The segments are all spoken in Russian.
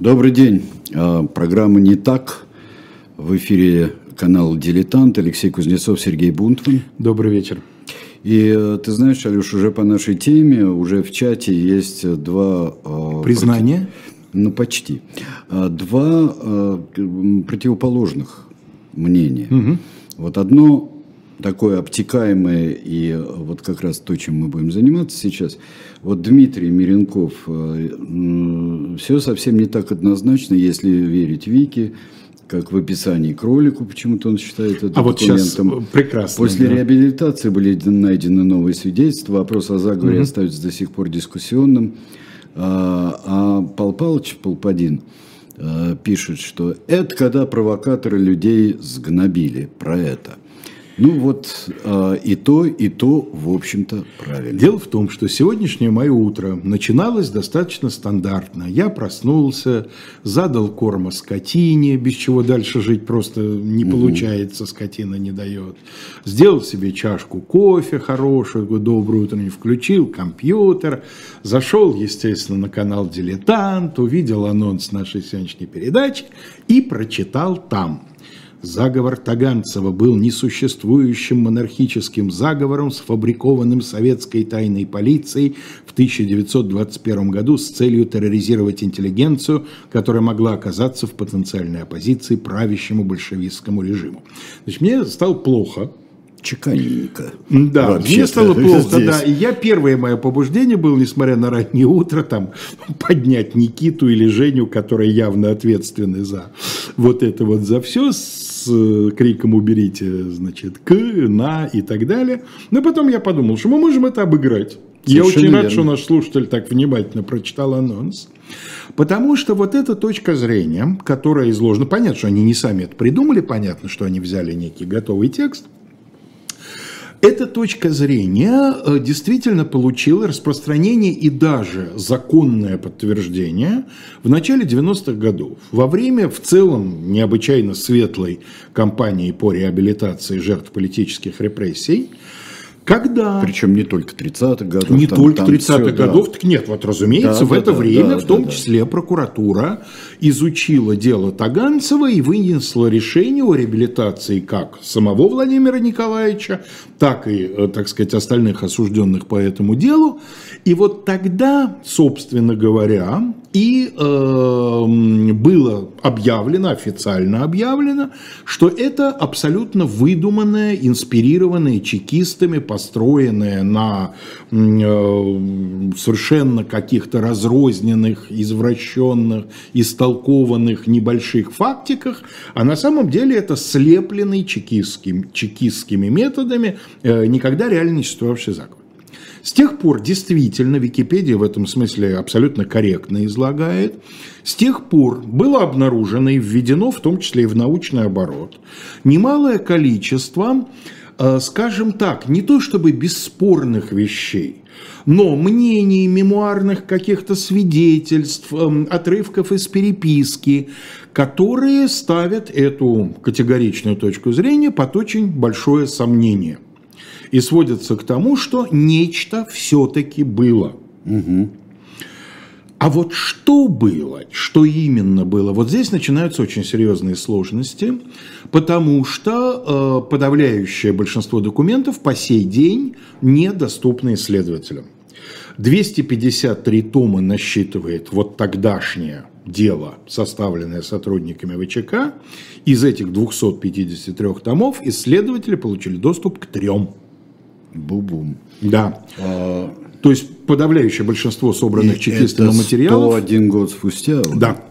Добрый день. А, программа «Не так». В эфире канал «Дилетант». Алексей Кузнецов, Сергей Бунтман. Добрый вечер. И э, ты знаешь, Алеш, уже по нашей теме, уже в чате есть два... А, Признания? Против... Ну, почти. А, два противоположных мнения. Угу. Вот одно такое обтекаемое и вот как раз то, чем мы будем заниматься сейчас. Вот Дмитрий Миренков, э, все совсем не так однозначно, если верить Вики, как в описании к ролику, почему-то он считает это а документом. Вот прекрасно. После да. реабилитации были найдены новые свидетельства, вопрос о заговоре угу. остается до сих пор дискуссионным. А, а Пал Палыч Полпадин э, пишет, что это когда провокаторы людей сгнобили, про это – ну вот а, и то, и то, в общем-то, правильно. Дело в том, что сегодняшнее мое утро начиналось достаточно стандартно. Я проснулся, задал корма скотине, без чего дальше жить просто не угу. получается, скотина не дает. Сделал себе чашку кофе хорошую, добрую утреннюю, включил компьютер, зашел, естественно, на канал «Дилетант», увидел анонс нашей сегодняшней передачи и прочитал там – Заговор Таганцева был несуществующим монархическим заговором, сфабрикованным советской тайной полицией в 1921 году с целью терроризировать интеллигенцию, которая могла оказаться в потенциальной оппозиции правящему большевистскому режиму. Значит, мне стало плохо, чеканненько. Да, мне стало плохо, здесь. да. И я первое мое побуждение было, несмотря на раннее утро, там, поднять Никиту или Женю, которые явно ответственны за вот это вот за все, с э, криком «уберите», значит, «к», «на» и так далее. Но потом я подумал, что мы можем это обыграть. Совершенно я очень верно. рад, что наш слушатель так внимательно прочитал анонс. Потому что вот эта точка зрения, которая изложена, понятно, что они не сами это придумали, понятно, что они взяли некий готовый текст – эта точка зрения э, действительно получила распространение и даже законное подтверждение в начале 90-х годов. Во время в целом необычайно светлой кампании по реабилитации жертв политических репрессий – когда? Причем не только 30-х годов. Не там, только 30-х годов, да. так нет, вот разумеется, да, в да, это да, время, да, в том да, числе, да. прокуратура изучила дело Таганцева и вынесла решение о реабилитации как самого Владимира Николаевича, так и, э, так сказать, остальных осужденных по этому делу. И вот тогда, собственно говоря, и э, было объявлено, официально объявлено, что это абсолютно выдуманное, инспирированное чекистами, построенное на э, совершенно каких-то разрозненных, извращенных, истолкованных небольших фактиках, а на самом деле это слепленный чекистским, чекистскими методами э, никогда реально не существовавший заговор. С тех пор действительно Википедия в этом смысле абсолютно корректно излагает. С тех пор было обнаружено и введено, в том числе и в научный оборот, немалое количество, скажем так, не то чтобы бесспорных вещей, но мнений, мемуарных каких-то свидетельств, эм, отрывков из переписки, которые ставят эту категоричную точку зрения под очень большое сомнение – и сводится к тому, что нечто все-таки было. Угу. А вот что было, что именно было, вот здесь начинаются очень серьезные сложности, потому что э, подавляющее большинство документов по сей день недоступны исследователям. 253 тома насчитывает вот тогдашнее дело, составленное сотрудниками ВЧК. Из этих 253 томов исследователи получили доступ к трем. Бу-бум. Да. А... То есть подавляющее большинство собранных чекистами материалов. один год спустя? Да.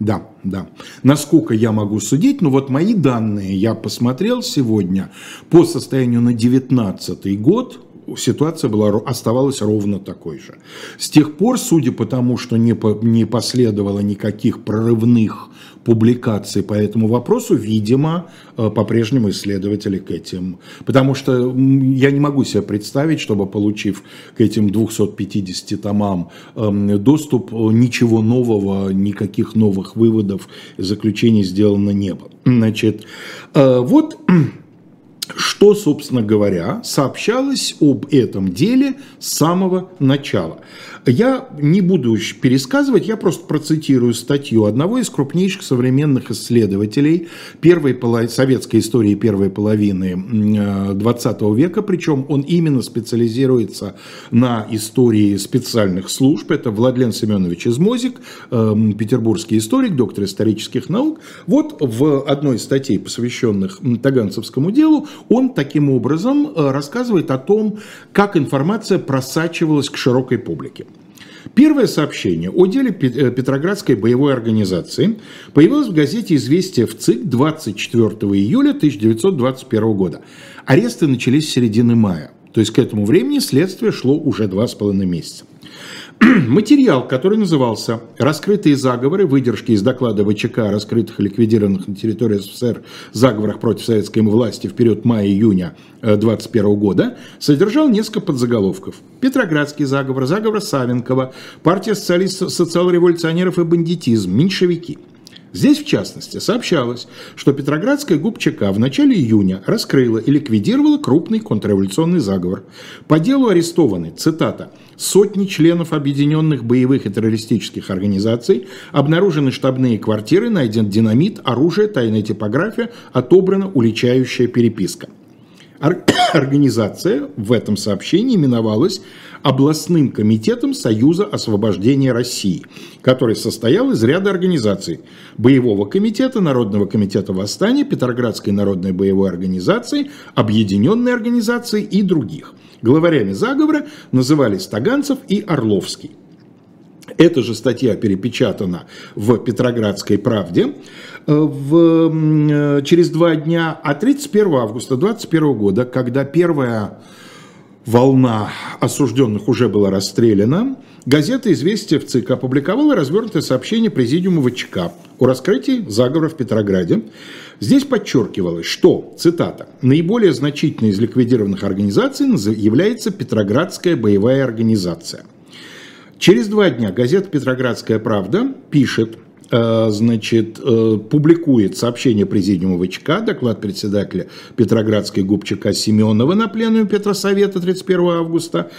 Да, да. Насколько я могу судить, ну вот мои данные я посмотрел сегодня по состоянию на 19 год, ситуация была, оставалась ровно такой же. С тех пор, судя по тому, что не, по, не последовало никаких прорывных публикаций по этому вопросу, видимо, э, по-прежнему исследователи к этим. Потому что я не могу себе представить, чтобы, получив к этим 250 томам эм, доступ, э, ничего нового, никаких новых выводов, заключений сделано не было. Значит, э, вот что, собственно говоря, сообщалось об этом деле с самого начала. Я не буду пересказывать, я просто процитирую статью одного из крупнейших современных исследователей первой половины, советской истории первой половины 20 века, причем он именно специализируется на истории специальных служб. Это Владлен Семенович Измозик, эм, петербургский историк, доктор исторических наук. Вот в одной из статей, посвященных Таганцевскому делу, он таким образом э, рассказывает о том, как информация просачивалась к широкой публике. Первое сообщение о деле э, Петроградской боевой организации появилось в газете «Известия в ЦИК» 24 июля 1921 года. Аресты начались с середины мая. То есть к этому времени следствие шло уже два с половиной месяца. Материал, который назывался «Раскрытые заговоры. Выдержки из доклада ВЧК о раскрытых и ликвидированных на территории СССР заговорах против советской власти в период мая-июня 2021 э, года», содержал несколько подзаголовков. Петроградский заговор, заговор Савенкова, партия социалистов, социал-революционеров и бандитизм, меньшевики – Здесь, в частности, сообщалось, что Петроградская ГУП-ЧК в начале июня раскрыла и ликвидировала крупный контрреволюционный заговор. По делу арестованы, цитата, «сотни членов объединенных боевых и террористических организаций, обнаружены штабные квартиры, найден динамит, оружие, тайная типография, отобрана уличающая переписка». Организация в этом сообщении именовалась областным комитетом Союза освобождения России, который состоял из ряда организаций Боевого комитета, Народного комитета восстания, Петроградской народной боевой организации, Объединенной организации и других. Главарями заговора назывались Таганцев и Орловский. Эта же статья перепечатана в Петроградской правде в, э, через два дня, а 31 августа 2021 года, когда первая волна осужденных уже была расстреляна, газета «Известия» в ЦИК опубликовала развернутое сообщение Президиума ВЧК о раскрытии заговора в Петрограде. Здесь подчеркивалось, что, цитата, «наиболее значительной из ликвидированных организаций является Петроградская боевая организация». Через два дня газета «Петроградская правда» пишет, Э, значит, э, публикует сообщение Президиума ВЧК, доклад председателя Петроградской ГУПЧК Семенова на пленуме Петросовета 31 августа.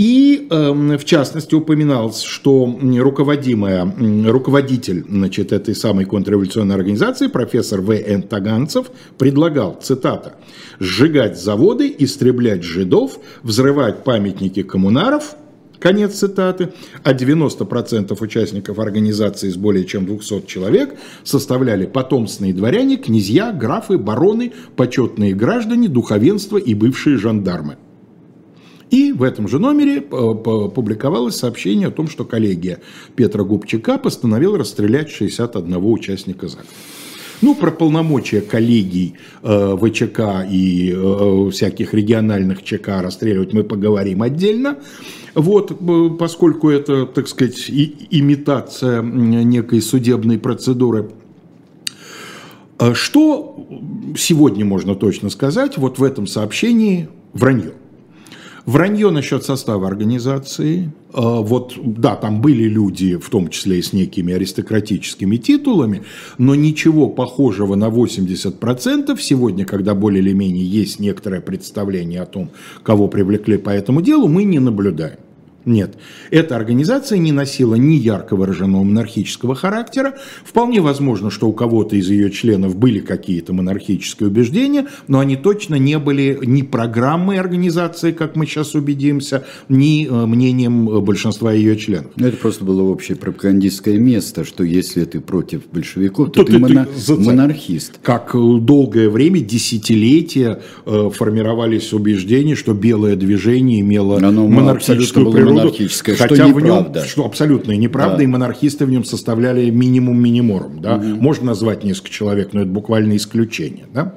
И, эм, в частности, упоминалось, что руководимая, руководитель значит, этой самой контрреволюционной организации, профессор В.Н. Таганцев, предлагал, цитата, «сжигать заводы, истреблять жидов, взрывать памятники коммунаров, Конец цитаты. А 90% участников организации с более чем 200 человек составляли потомственные дворяне, князья, графы, бароны, почетные граждане, духовенство и бывшие жандармы. И в этом же номере э, публиковалось сообщение о том, что коллегия Петра Губчака постановила расстрелять 61 участника заговора. Ну, про полномочия коллегий э, ВЧК и э, всяких региональных ЧК расстреливать мы поговорим отдельно. Вот, э, поскольку это, так сказать, и, имитация некой судебной процедуры. Что сегодня можно точно сказать вот в этом сообщении вранье? Вранье насчет состава организации. А, вот, да, там были люди, в том числе и с некими аристократическими титулами, но ничего похожего на 80% сегодня, когда более или менее есть некоторое представление о том, кого привлекли по этому делу, мы не наблюдаем. Нет, эта организация не носила ни ярко выраженного монархического характера. Вполне возможно, что у кого-то из ее членов были какие-то монархические убеждения, но они точно не были ни программой организации, как мы сейчас убедимся, ни э, мнением большинства ее членов. Это просто было общее пропагандистское место, что если ты против большевиков, то, то ты, ты, моно... ты монархист. Как э, долгое время, десятилетия э, формировались убеждения, что белое движение имело Оно монархическую природу монархическое, хотя что в нем, что абсолютно неправда, да. и монархисты в нем составляли минимум миниморум. Да? Угу. Можно назвать несколько человек, но это буквально исключение. Да?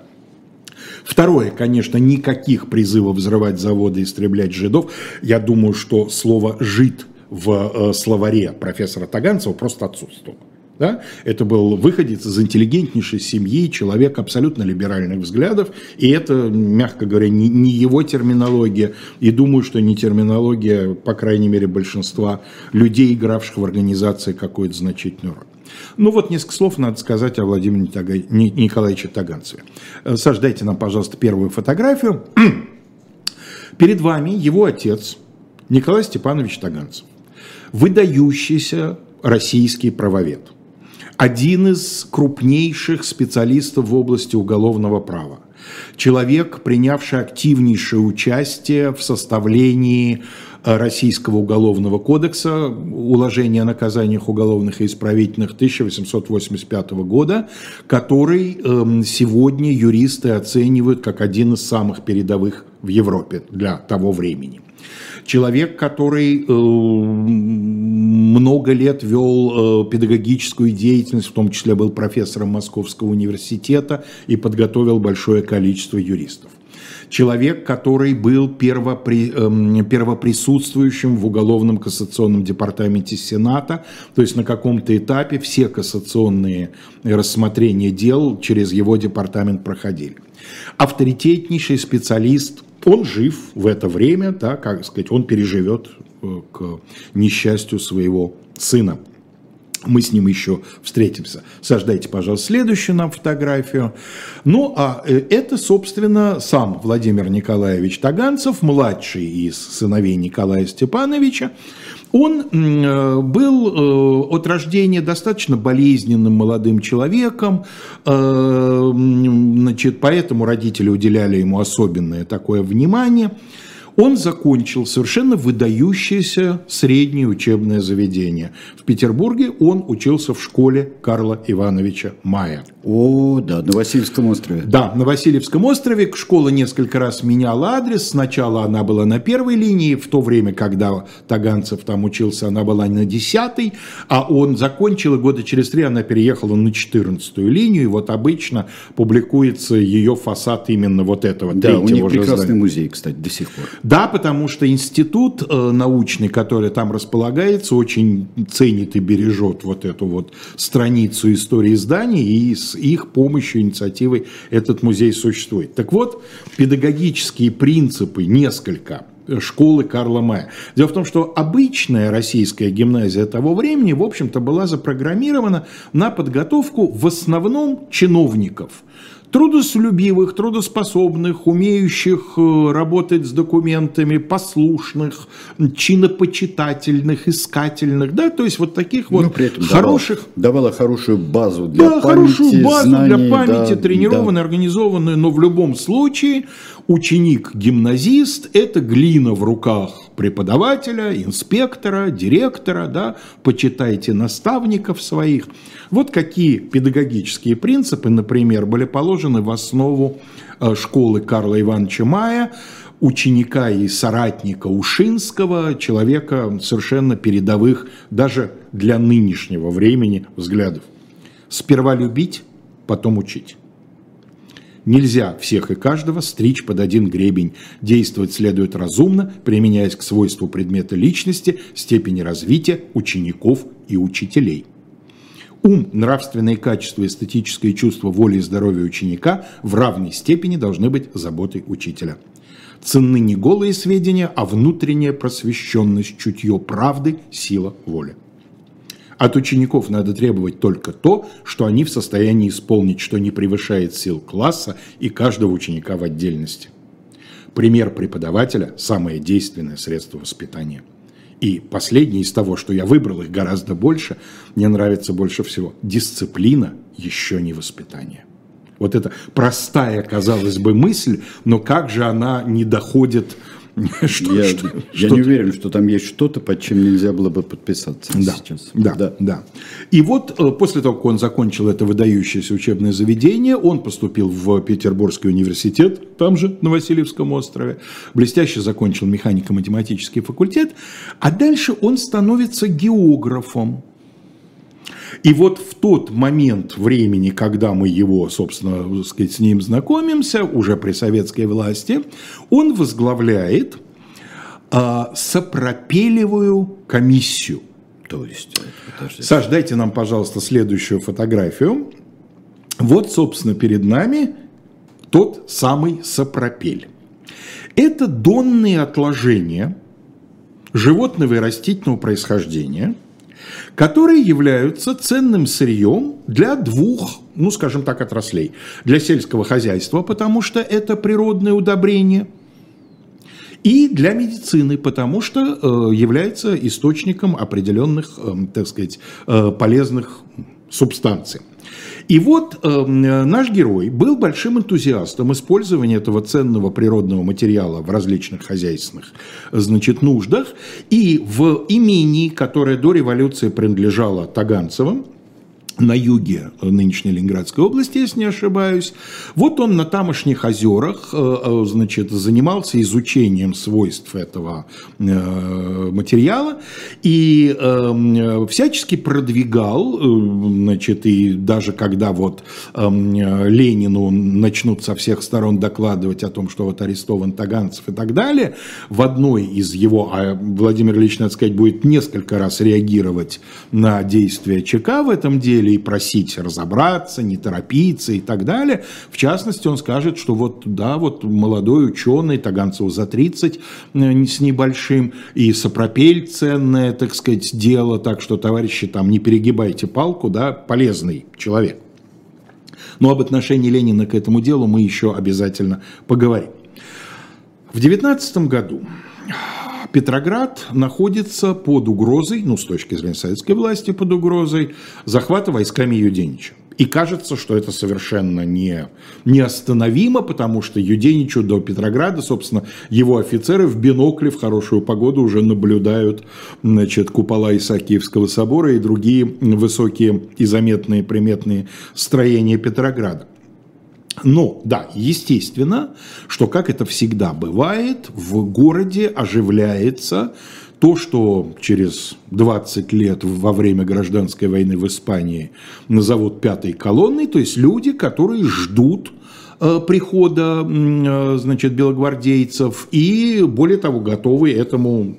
Второе, конечно, никаких призывов взрывать заводы и истреблять жидов. Я думаю, что слово «жид» в э, словаре профессора Таганцева просто отсутствовало. Да? Это был выходец из интеллигентнейшей семьи, человек абсолютно либеральных взглядов, и это, мягко говоря, не, не его терминология, и думаю, что не терминология, по крайней мере, большинства людей, игравших в организации какую-то значительную роль. Ну вот несколько слов надо сказать о Владимире Николаевиче Таганцеве. Э, Саш, дайте нам, пожалуйста, первую фотографию. Перед вами его отец Николай Степанович Таганцев, выдающийся российский правовед, один из крупнейших специалистов в области уголовного права, человек, принявший активнейшее участие в составлении э, Российского уголовного кодекса, уложения о наказаниях уголовных и исправительных 1885 года, который эм, сегодня юристы оценивают как один из самых передовых в Европе для того времени. Человек, который э, много лет вел э, педагогическую деятельность, в том числе был профессором Московского университета и подготовил большое количество юристов человек, который был первопри, э, первоприсутствующим в Уголовном кассационном департаменте Сената, то есть на каком-то этапе все кассационные рассмотрения дел через его департамент проходили. Авторитетнейший специалист он жив в это время, да, как сказать, он переживет к несчастью своего сына. Мы с ним еще встретимся. Саш, дайте, пожалуйста, следующую нам фотографию. Ну, а э, это, собственно, сам Владимир Николаевич Таганцев, младший из сыновей Николая Степановича. Он э, был э, от рождения достаточно болезненным молодым человеком, э, значит, поэтому родители уделяли ему особенное такое внимание он закончил совершенно выдающееся среднее учебное заведение. В Петербурге он учился в школе Карла Ивановича Мая. О, да, на Васильевском острове. Да, на Васильевском острове. Школа несколько раз меняла адрес. Сначала она была на первой линии, в то время, когда Таганцев там учился, она была на десятой, а он закончил, и года через три она переехала на четырнадцатую линию, и вот обычно публикуется ее фасад именно вот этого да, у них прекрасный здания. музей, кстати, до сих пор. Да, потому что институт э, научный, который там располагается, очень ценит и бережет вот эту вот страницу истории зданий, и с их помощью, инициативой этот музей существует. Так вот, педагогические принципы несколько школы Карла Мая. Дело в том, что обычная российская гимназия того времени, в общем-то, была запрограммирована на подготовку в основном чиновников – трудолюбивых, трудоспособных, умеющих э, работать с документами, послушных, чинопочитательных, искательных, да, то есть вот таких вот ну, этом хороших... Давала, давала хорошую базу для да, памяти, хорошую базу знаний, для памяти, да, тренированную, да. организованную, но в любом случае ученик-гимназист – это глина в руках преподавателя, инспектора, директора, да, почитайте наставников своих. Вот какие педагогические принципы, например, были положены в основу э, школы Карла Ивановича Мая, ученика и соратника Ушинского, человека совершенно передовых даже для нынешнего времени взглядов. Сперва любить, потом учить. Нельзя всех и каждого стричь под один гребень. Действовать следует разумно, применяясь к свойству предмета личности, степени развития учеников и учителей. Ум, нравственные качества, эстетическое чувство воли и здоровья ученика в равной степени должны быть заботой учителя. Ценны не голые сведения, а внутренняя просвещенность, чутье правды, сила воли. От учеников надо требовать только то, что они в состоянии исполнить, что не превышает сил класса и каждого ученика в отдельности. Пример преподавателя – самое действенное средство воспитания. И последнее из того, что я выбрал, их гораздо больше, мне нравится больше всего. Дисциплина еще не воспитание. Вот это простая, казалось бы, мысль, но как же она не доходит Что, я, что, я что не уверен, что там есть что-то, под чем нельзя было бы подписаться да, сейчас. Да, да, да. И вот э, после того, как он закончил это выдающееся учебное заведение, он поступил в Петербургский университет, там же, на Васильевском острове, блестяще закончил механико-математический факультет, а дальше он становится географом. И вот в тот момент времени, когда мы его, собственно, сказать, с ним знакомимся, уже при советской власти, он возглавляет а, сопропелевую комиссию. То есть, подождите. Саш, дайте нам, пожалуйста, следующую фотографию. Вот, собственно, перед нами тот самый сопропель. Это донные отложения животного и растительного происхождения – которые являются ценным сырьем для двух, ну скажем так, отраслей. Для сельского хозяйства, потому что это природное удобрение, и для медицины, потому что э, является источником определенных, э, так сказать, э, полезных субстанций. И вот э, наш герой был большим энтузиастом использования этого ценного природного материала в различных хозяйственных значит, нуждах. И в имении, которое до революции принадлежало Таганцевым, на юге нынешней Ленинградской области, если не ошибаюсь. Вот он на тамошних озерах э, э, значит, занимался изучением свойств этого э, материала и эм, всячески продвигал, значит, и даже когда вот эм, Ленину начнут со всех сторон докладывать о том, что вот арестован Таганцев и так далее, в одной из его, а Владимир Ильич, надо сказать, будет несколько раз реагировать на действия ЧК в этом деле, и просить разобраться, не торопиться и так далее. В частности, он скажет, что вот, да, вот молодой ученый, Таганцеву за 30 э, с небольшим, и сопропель ценное, так сказать, дело, так что, товарищи, там, не перегибайте палку, да, полезный человек. Но об отношении Ленина к этому делу мы еще обязательно поговорим. В 19 году Петроград находится под угрозой, ну, с точки зрения советской власти, под угрозой захвата войсками Юденича. И кажется, что это совершенно не, неостановимо, потому что Юденичу до Петрограда, собственно, его офицеры в бинокле в хорошую погоду уже наблюдают значит, купола Исаакиевского собора и другие высокие и заметные приметные строения Петрограда. Но, да, естественно, что, как это всегда бывает, в городе оживляется то, что через 20 лет во время гражданской войны в Испании назовут пятой колонной, то есть люди, которые ждут э, прихода э, значит, белогвардейцев и, более того, готовы этому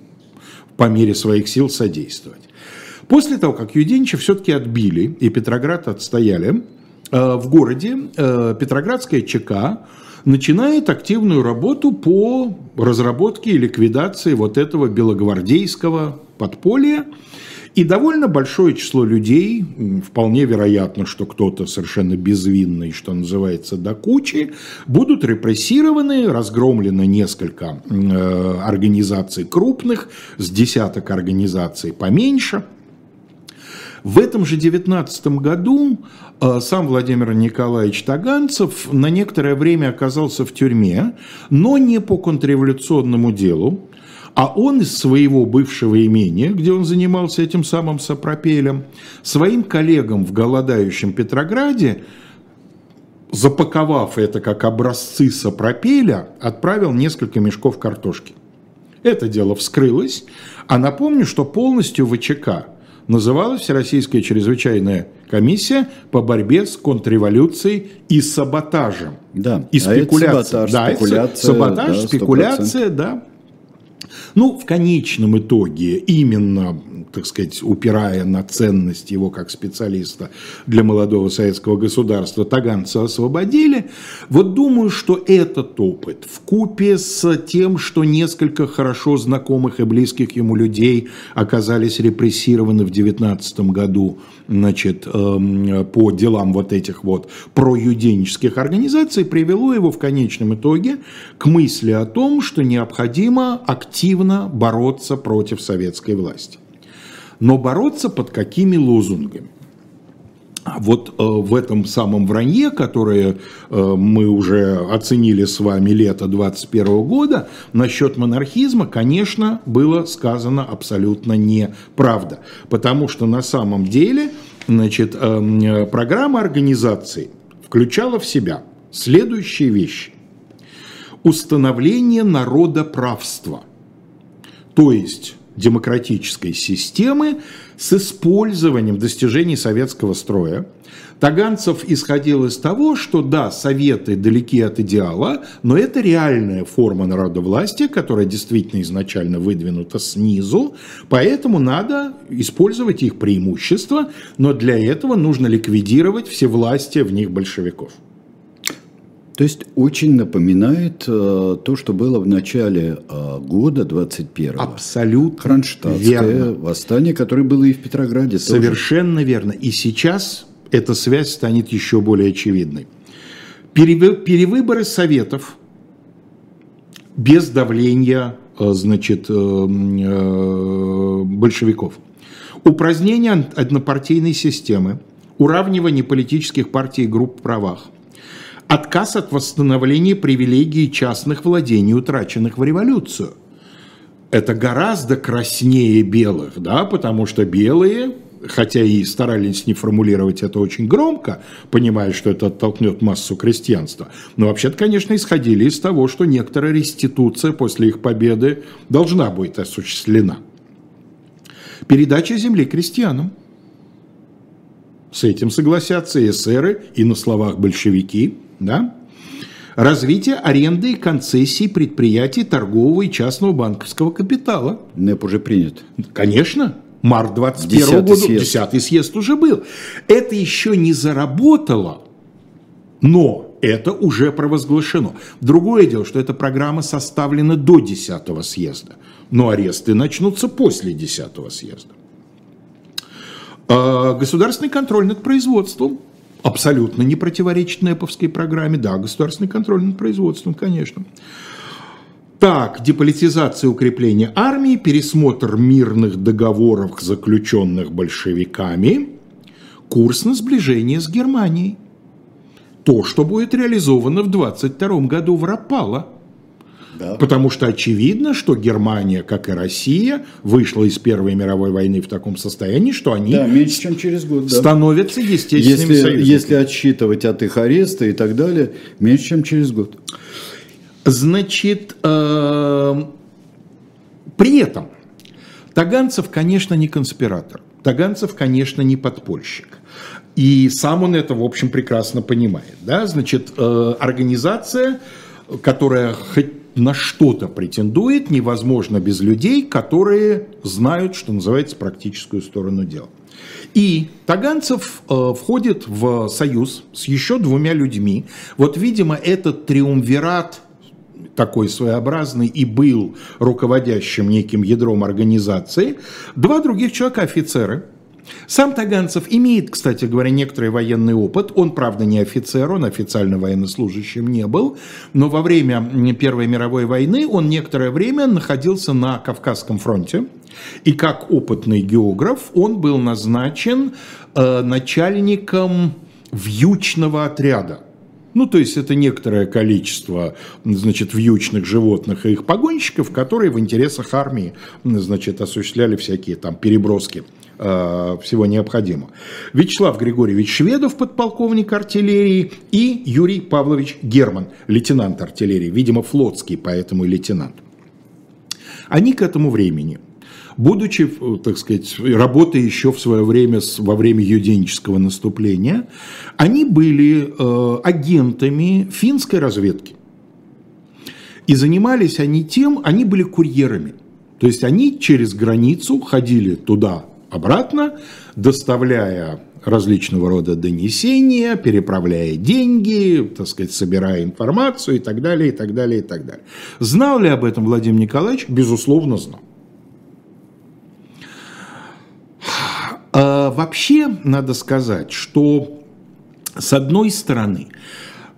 по мере своих сил содействовать. После того, как Юденича все-таки отбили и Петроград отстояли, в городе э, Петроградская ЧК начинает активную работу по разработке и ликвидации вот этого белогвардейского подполья. И довольно большое число людей, вполне вероятно, что кто-то совершенно безвинный, что называется, до кучи, будут репрессированы, разгромлено несколько э, организаций крупных, с десяток организаций поменьше – в этом же 19 году э, сам Владимир Николаевич Таганцев на некоторое время оказался в тюрьме, но не по контрреволюционному делу, а он из своего бывшего имения, где он занимался этим самым сопропелем, своим коллегам в голодающем Петрограде, запаковав это как образцы сопропеля, отправил несколько мешков картошки. Это дело вскрылось, а напомню, что полностью ВЧК называлась Всероссийская чрезвычайная комиссия по борьбе с контрреволюцией и саботажем. Да, и спекуляцией. А да, спекуляция, саботаж, да, спекуляция, да. Ну, в конечном итоге именно так сказать, упирая на ценность его как специалиста для молодого советского государства, таганца освободили. Вот думаю, что этот опыт в купе с тем, что несколько хорошо знакомых и близких ему людей оказались репрессированы в 19 году значит, эм, по делам вот этих вот проюденческих организаций, привело его в конечном итоге к мысли о том, что необходимо активно бороться против советской власти но бороться под какими лозунгами? Вот э, в этом самом вранье, которое э, мы уже оценили с вами лето 21 года, насчет монархизма, конечно, было сказано абсолютно неправда. Потому что на самом деле значит, э, программа организации включала в себя следующие вещи. Установление народоправства. То есть демократической системы с использованием достижений советского строя. Таганцев исходил из того, что да, советы далеки от идеала, но это реальная форма народовластия, которая действительно изначально выдвинута снизу, поэтому надо использовать их преимущества, но для этого нужно ликвидировать все власти в них большевиков. То есть очень напоминает э, то, что было в начале э, года 21-го. Абсолютно Кронштадтское верно. восстание, которое было и в Петрограде. Совершенно тоже. верно. И сейчас эта связь станет еще более очевидной. Перевыборы советов без давления э, значит, э, э, большевиков. Упразднение однопартийной системы, уравнивание политических партий и групп в правах, отказ от восстановления привилегий частных владений, утраченных в революцию. Это гораздо краснее белых, да, потому что белые хотя и старались не формулировать это очень громко, понимая, что это оттолкнет массу крестьянства, но вообще-то, конечно, исходили из того, что некоторая реституция после их победы должна будет осуществлена. Передача земли крестьянам. С этим согласятся и эсеры, и на словах большевики. Да? Развитие аренды и концессий предприятий торгового и частного банковского капитала. НЭП уже принят. Конечно март 21 года, съезд. 10 съезд уже был. Это еще не заработало, но это уже провозглашено. Другое дело, что эта программа составлена до 10 съезда, но аресты начнутся после 10 съезда. А, государственный контроль над производством абсолютно не противоречит НЭПовской программе. Да, государственный контроль над производством, конечно. Так, деполитизация и укрепление армии, пересмотр мирных договоров, заключенных большевиками, курс на сближение с Германией. То, что будет реализовано в 22 году в Рапало. Да. Потому что очевидно, что Германия, как и Россия, вышла из Первой мировой войны в таком состоянии, что они да, меньше, чем через год, да. становятся естественными если, союзниками. Если отсчитывать от их ареста и так далее, меньше, чем через год. Значит, э, при этом Таганцев, конечно, не конспиратор. Таганцев, конечно, не подпольщик. И сам он это, в общем, прекрасно понимает. Да? Значит, э, организация, которая хоть на что-то претендует, невозможно без людей, которые знают, что называется, практическую сторону дела. И Таганцев э, входит в союз с еще двумя людьми. Вот, видимо, этот триумвират такой своеобразный и был руководящим неким ядром организации. Два других человека офицеры. Сам Таганцев имеет, кстати говоря, некоторый военный опыт. Он, правда, не офицер, он официально военнослужащим не был, но во время Первой мировой войны он некоторое время находился на Кавказском фронте. И как опытный географ он был назначен э, начальником вьючного отряда ну, то есть это некоторое количество, значит, вьючных животных и их погонщиков, которые в интересах армии, значит, осуществляли всякие там переброски всего необходимого. Вячеслав Григорьевич Шведов, подполковник артиллерии, и Юрий Павлович Герман, лейтенант артиллерии, видимо, флотский, поэтому и лейтенант. Они к этому времени будучи, так сказать, работая еще в свое время, во время юденического наступления, они были э, агентами финской разведки. И занимались они тем, они были курьерами. То есть они через границу ходили туда-обратно, доставляя различного рода донесения, переправляя деньги, так сказать, собирая информацию и так далее, и так далее, и так далее. Знал ли об этом Владимир Николаевич? Безусловно, знал. А вообще, надо сказать, что с одной стороны,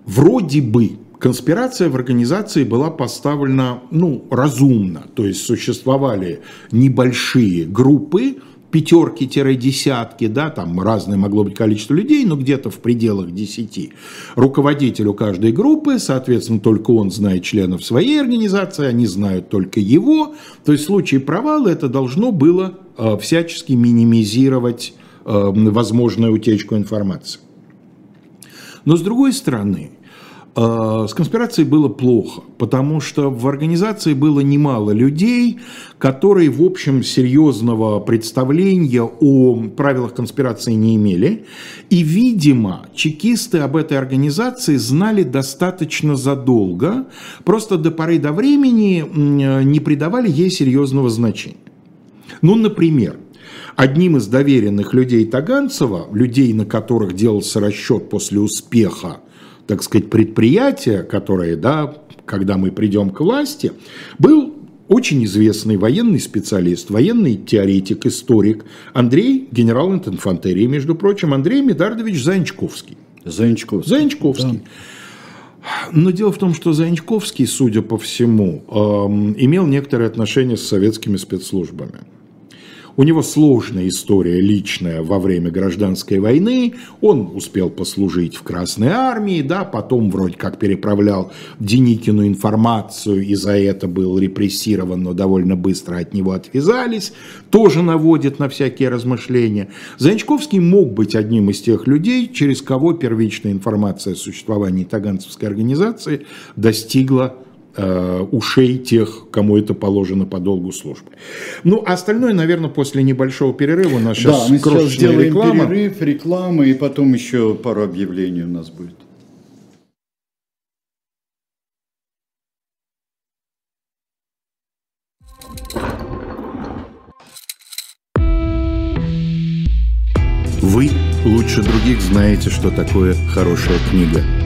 вроде бы конспирация в организации была поставлена ну, разумно, то есть существовали небольшие группы, пятерки-десятки, да, там разное могло быть количество людей, но где-то в пределах десяти. Руководителю каждой группы, соответственно, только он знает членов своей организации, они знают только его. То есть в случае провала это должно было Э, всячески минимизировать э, возможную утечку информации. Но с другой стороны, с конспирацией было плохо, потому что в организации было немало людей, которые, в общем, серьезного представления о правилах конспирации не имели. И, видимо, чекисты об этой организации знали достаточно задолго, просто до поры до времени не придавали ей серьезного значения. Ну, например, одним из доверенных людей Таганцева, людей, на которых делался расчет после успеха так сказать, предприятия, которые, да, когда мы придем к власти, был очень известный военный специалист, военный теоретик, историк Андрей, генерал инфантерии, между прочим, Андрей Медардович Занчковский. Занчковский. Занчковский. Да. Но дело в том, что Занчковский, судя по всему, эм, имел некоторые отношения с советскими спецслужбами. У него сложная история личная во время гражданской войны. Он успел послужить в Красной армии, да, потом вроде как переправлял Деникину информацию и за это был репрессирован, но довольно быстро от него отвязались. Тоже наводит на всякие размышления. Занчковский мог быть одним из тех людей, через кого первичная информация о существовании Таганцевской организации достигла Э, ушей тех, кому это положено по долгу службы. Ну, а остальное, наверное, после небольшого перерыва у нас сейчас Да, мы сейчас сделаем реклама. перерыв, реклама, и потом еще пару объявлений у нас будет. Вы лучше других знаете, что такое хорошая книга –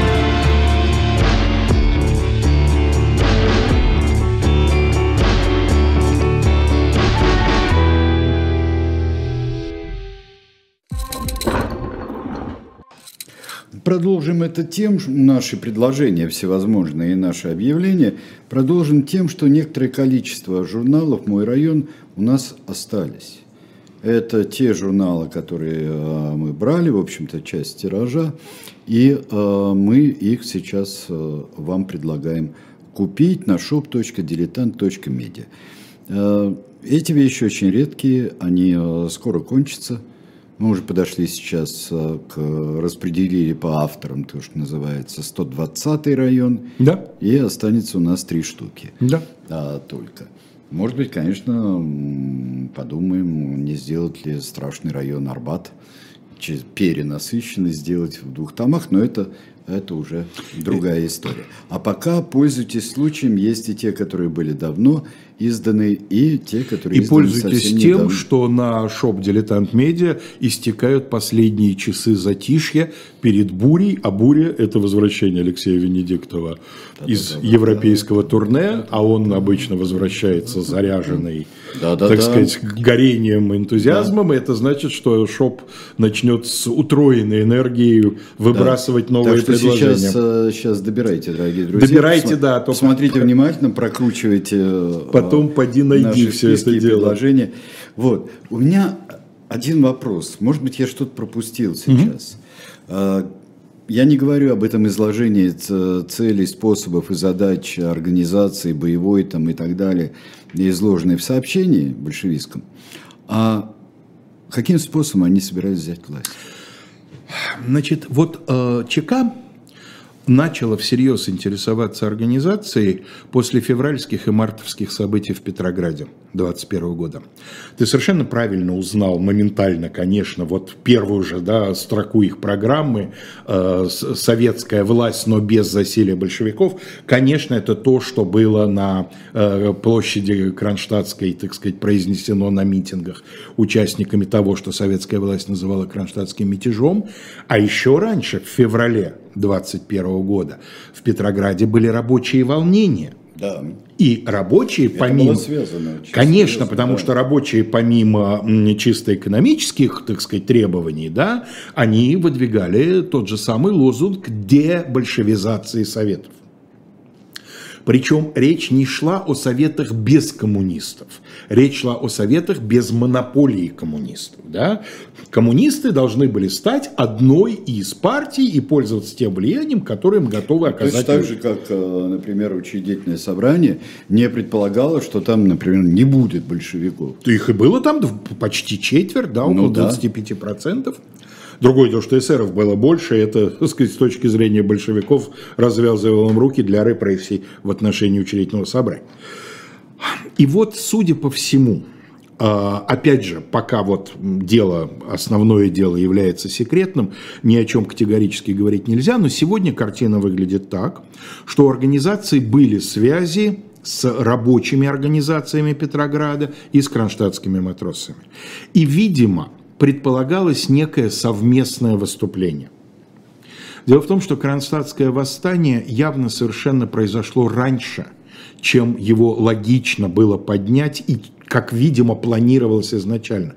Продолжим это тем, наши предложения всевозможные и наши объявления, продолжим тем, что некоторое количество журналов «Мой район» у нас остались. Это те журналы, которые э, мы брали, в общем-то, часть тиража, и э, мы их сейчас э, вам предлагаем купить на shop.diletant.media. Эти вещи очень редкие, они скоро кончатся – мы уже подошли сейчас э, к распределили по авторам, то, что называется 120 район. Да. И останется у нас три штуки. Да. А, только. Может быть, конечно, подумаем, не сделать ли страшный район Арбат перенасыщенный сделать в двух томах, но это это уже другая история. А пока пользуйтесь случаем, есть и те, которые были давно изданы, и те, которые И пользуйтесь тем, недавно. что на шоп «Дилетант Медиа» истекают последние часы затишья перед бурей, а буря – это возвращение Алексея Венедиктова да, из да, да, европейского да, турне, да, а он обычно возвращается заряженный, да, да, так да. сказать, горением, энтузиазмом, да. это значит, что шоп начнет с утроенной энергией выбрасывать да. новые так что предложения. Сейчас, э, сейчас добирайте, дорогие друзья. Добирайте, Посма- да. Только... Посмотрите внимательно, прокручивайте. Э, Потом поди найди все это дело. Предложения. Вот. У меня один вопрос. Может быть, я что-то пропустил сейчас. Угу. Я не говорю об этом изложении целей, способов и задач организации боевой там, и так далее, изложенной в сообщении большевистском. А каким способом они собираются взять власть? Значит, вот э, ЧК начала всерьез интересоваться организацией после февральских и мартовских событий в Петрограде 2021 года. Ты совершенно правильно узнал моментально, конечно, вот первую же да, строку их программы э, «Советская власть, но без засилия большевиков». Конечно, это то, что было на э, площади Кронштадтской, так сказать, произнесено на митингах участниками того, что советская власть называла кронштадтским мятежом. А еще раньше, в феврале 2021 года, в Петрограде были рабочие волнения. Да. И рабочие Это помимо... Связано, конечно, связано, потому да. что рабочие помимо чисто экономических, так сказать, требований, да, они выдвигали тот же самый лозунг дебольшевизации Советов. Причем речь не шла о советах без коммунистов. Речь шла о советах без монополии коммунистов. Да? Коммунисты должны были стать одной из партий и пользоваться тем влиянием, которое им готовы оказать. То есть так же, как, э, например, учредительное собрание не предполагало, что там, например, не будет большевиков. Их и было там почти четверть, да, около ну, да. 25%. Другое дело, что эсеров было больше, это, так сказать, с точки зрения большевиков развязывало им руки для репрессий в отношении учредительного собрания. И вот, судя по всему, А, опять же, пока вот дело, основное дело является секретным, ни о чем категорически говорить нельзя, но сегодня картина выглядит так, что у организации были связи с рабочими организациями Петрограда и с кронштадтскими матросами. И, видимо, предполагалось некое совместное выступление. Дело в том, что кронштадтское восстание явно совершенно произошло раньше, чем его логично было поднять и как, видимо, планировалось изначально.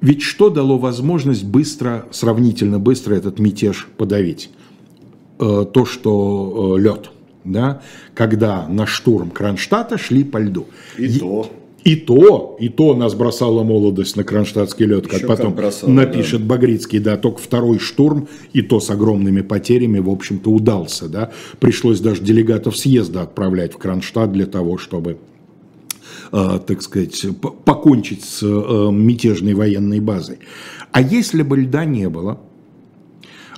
Ведь что дало возможность быстро, сравнительно быстро этот мятеж подавить? Э, то, что э, лед, да, когда на штурм Кронштадта шли по льду. И то. И то, и то нас бросала молодость на кронштадтский лед, как Еще потом как бросало, напишет да. Багрицкий, да, только второй штурм, и то с огромными потерями, в общем-то, удался, да. Пришлось даже делегатов съезда отправлять в Кронштадт для того, чтобы Э, так сказать, покончить с э, мятежной военной базой. А если бы льда не было,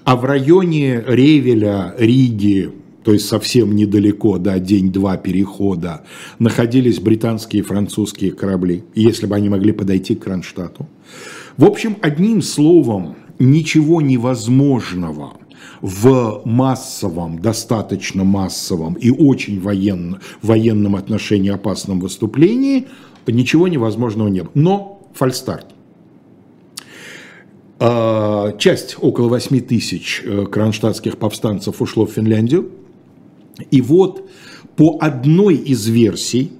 а в районе Ревеля, Риги, то есть совсем недалеко, да, день-два перехода, находились британские и французские корабли, если бы они могли подойти к Кронштадту. В общем, одним словом, ничего невозможного – в массовом, достаточно массовом и очень военно, военном отношении опасном выступлении ничего невозможного не было. Но фальстарт. А, часть, около 8 тысяч э, кронштадтских повстанцев ушло в Финляндию. И вот по одной из версий,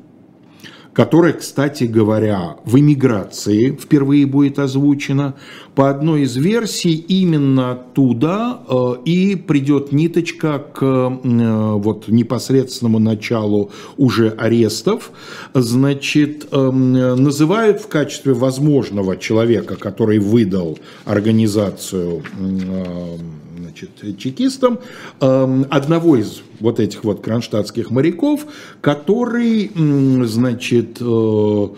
которая, кстати говоря, в эмиграции впервые будет озвучена. По одной из версий именно оттуда э, и придет ниточка к э, вот, непосредственному началу уже арестов. Значит, э, называют в качестве возможного человека, который выдал организацию значит, чекистам, эм, одного из вот этих вот кронштадтских моряков, который, значит, э,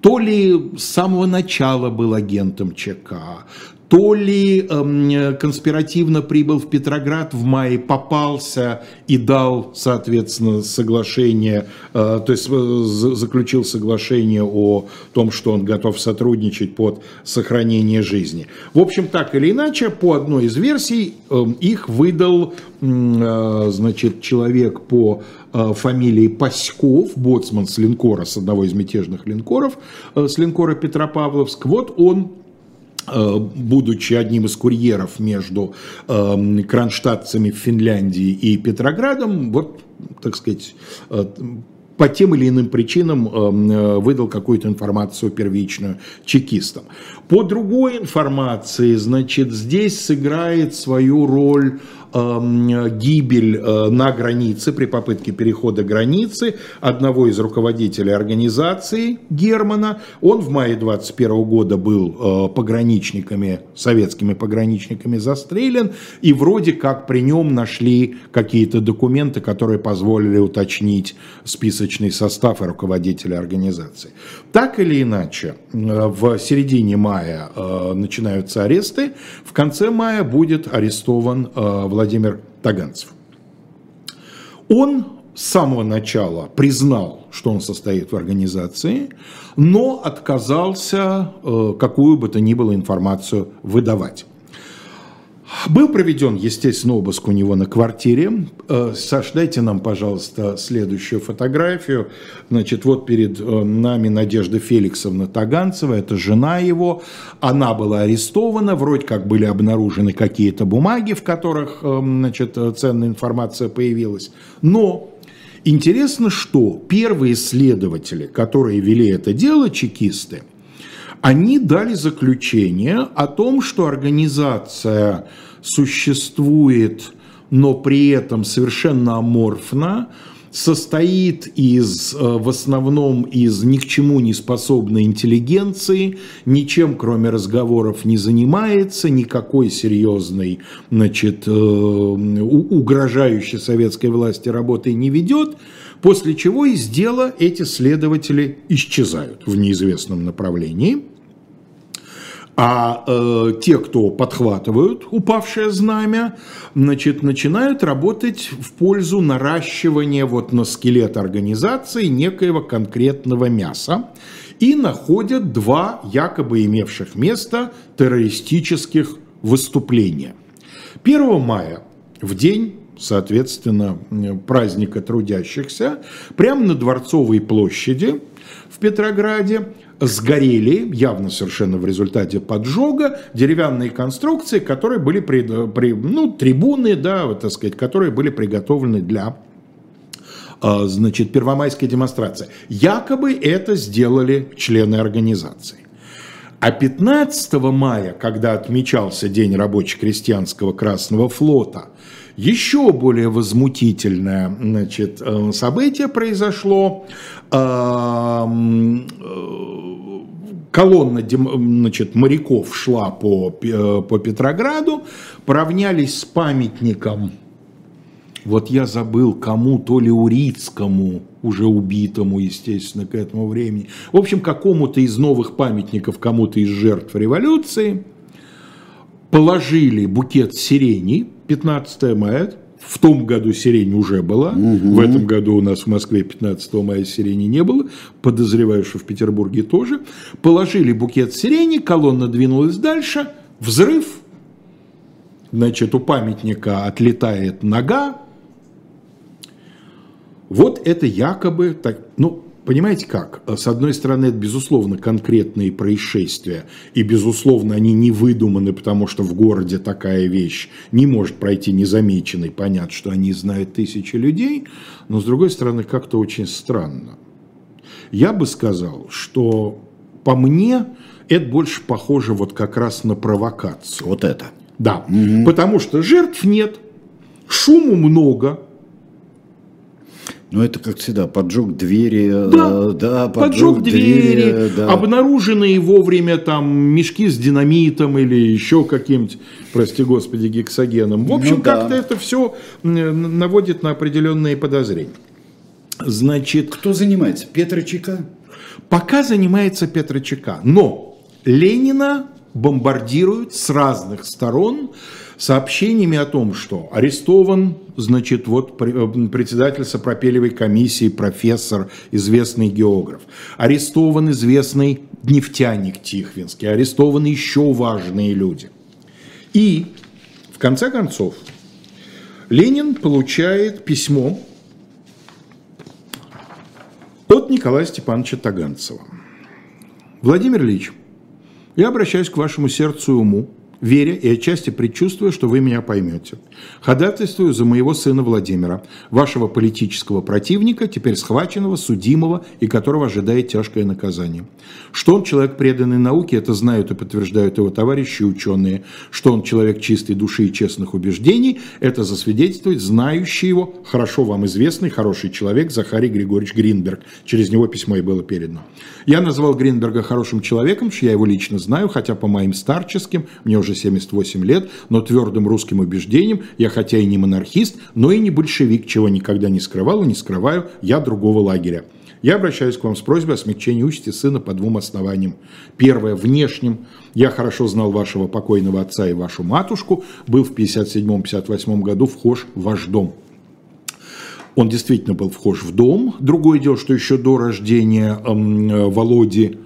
то ли с самого начала был агентом ЧК, то ли э, конспиративно прибыл в Петроград в мае, попался и дал, соответственно, соглашение, э, то есть э, заключил соглашение о том, что он готов сотрудничать под сохранение жизни. В общем, так или иначе, по одной из версий э, их выдал э, значит, человек по э, фамилии Паськов, боцман с линкора, с одного из мятежных линкоров, э, с линкора Петропавловск. Вот он будучи одним из курьеров между э, кронштадтцами в Финляндии и Петроградом, вот, так сказать, э, по тем или иным причинам выдал какую-то информацию первичную чекистам. По другой информации, значит, здесь сыграет свою роль Эм, гибель э, на границе, при попытке перехода границы одного из руководителей организации Германа. Он в мае 21 года был э, пограничниками, советскими пограничниками застрелен, и вроде как при нем нашли какие-то документы, которые позволили уточнить списочный состав и руководителя организации. Так или иначе, э, в середине мая начинаются аресты, в конце мая будет арестован Владимир Владимир Таганцев. Он с самого начала признал, что он состоит в организации, но отказался э, какую бы то ни было информацию выдавать. Был проведен, естественно, обыск у него на квартире. Э, Саш, дайте нам, пожалуйста, следующую фотографию. Значит, вот перед э, нами Надежда Феликсовна Таганцева, это жена его. Она была арестована, вроде как были обнаружены какие-то бумаги, в которых, э, значит, ценная информация появилась. Но интересно, что первые следователи, которые вели это дело, чекисты, они дали заключение о том, что организация существует, но при этом совершенно аморфно, состоит из, э, в основном из ни к чему не способной интеллигенции, ничем кроме разговоров не занимается, никакой серьезной, значит, э, угрожающей советской власти работы не ведет, после чего из дела эти следователи исчезают в неизвестном направлении – А э, те, кто подхватывают упавшее знамя, значит, начинают работать в пользу наращивания вот на скелет организации некоего конкретного мяса и находят два якобы имевших место террористических выступления. 1 мая, в день соответственно, праздника трудящихся, прямо на Дворцовой площади в Петрограде сгорели, явно совершенно в результате поджога, деревянные конструкции, которые были, при, при, ну, трибуны, да, вот, так сказать, которые были приготовлены для а, значит, первомайской демонстрации. Якобы это сделали члены организации. А 15 мая, когда отмечался День рабоче-крестьянского Красного флота, еще более возмутительное значит, э, событие произошло. Э, колонна значит, моряков шла по, э, по Петрограду, поравнялись с памятником, вот я забыл, кому, то ли Урицкому, уже убитому, естественно, к этому времени. В общем, какому-то из новых памятников, кому-то из жертв революции, положили букет сирени, 15 мая, в том году сирень уже была, угу. в этом году у нас в Москве 15 мая сирени не было, подозреваю, что в Петербурге тоже. Положили букет сирени, колонна двинулась дальше, взрыв, значит, у памятника отлетает нога, вот это якобы, так, ну, Понимаете как? С одной стороны, это, безусловно, конкретные происшествия, и, безусловно, они не выдуманы, потому что в городе такая вещь не может пройти незамеченной. Понятно, что они знают тысячи людей, но, с другой стороны, как-то очень странно. Я бы сказал, что по мне это больше похоже вот как раз на провокацию. Вот это. Да, угу. потому что жертв нет, шуму много, ну, это, как всегда, поджог двери, да, э, да поджог, поджог двери, двери да. обнаруженные вовремя там мешки с динамитом или еще каким-то, прости господи, гексогеном. В общем, ну, как-то да. это все наводит на определенные подозрения. Значит... Кто занимается? Петра ЧК? Пока занимается Петра ЧК, но Ленина бомбардируют с разных сторон, сообщениями о том, что арестован, значит, вот э, председатель Сопропелевой комиссии, профессор, известный географ, арестован известный нефтяник Тихвинский, арестованы еще важные люди. И, в конце концов, Ленин получает письмо от Николая Степановича Таганцева. Владимир Ильич, я обращаюсь к вашему сердцу и уму, веря и отчасти предчувствуя, что вы меня поймете. Ходатайствую за моего сына Владимира, вашего политического противника, теперь схваченного, судимого и которого ожидает тяжкое наказание. Что он человек преданный науке, это знают и подтверждают его товарищи ученые. Что он человек чистой души и честных убеждений, это засвидетельствует знающий его, хорошо вам известный, хороший человек Захарий Григорьевич Гринберг. Через него письмо и было передано. Я назвал Гринберга хорошим человеком, что я его лично знаю, хотя по моим старческим, мне уже уже 78 лет, но твердым русским убеждением, я хотя и не монархист, но и не большевик, чего никогда не скрывал и не скрываю, я другого лагеря. Я обращаюсь к вам с просьбой о смягчении участи сына по двум основаниям. Первое, внешним. Я хорошо знал вашего покойного отца и вашу матушку, был в 57-58 году вхож в ваш дом. Он действительно был вхож в дом. Другое дело, что еще до рождения э, Володи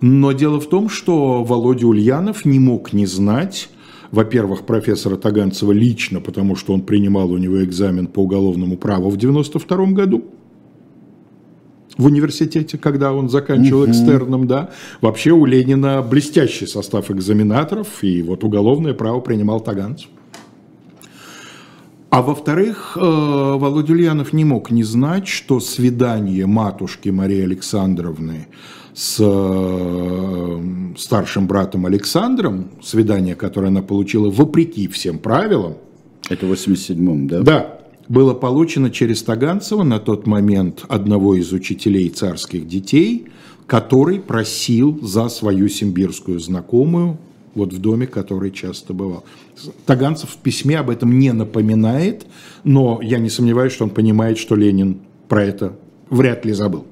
но дело в том, что Володя Ульянов не мог не знать, во-первых, профессора Таганцева лично, потому что он принимал у него экзамен по уголовному праву в 92 году в университете, когда он заканчивал угу. экстерном, да. Вообще у Ленина блестящий состав экзаменаторов, и вот уголовное право принимал Таганцев. А во-вторых, э, Володя Ульянов не мог не знать, что свидание матушки Марии Александровны с э, старшим братом Александром, свидание, которое она получила вопреки всем правилам. Это в 87-м, да? Да. Было получено через Таганцева на тот момент одного из учителей царских детей, который просил за свою симбирскую знакомую вот в доме, который часто бывал. Таганцев в письме об этом не напоминает, но я не сомневаюсь, что он понимает, что Ленин про это вряд ли забыл.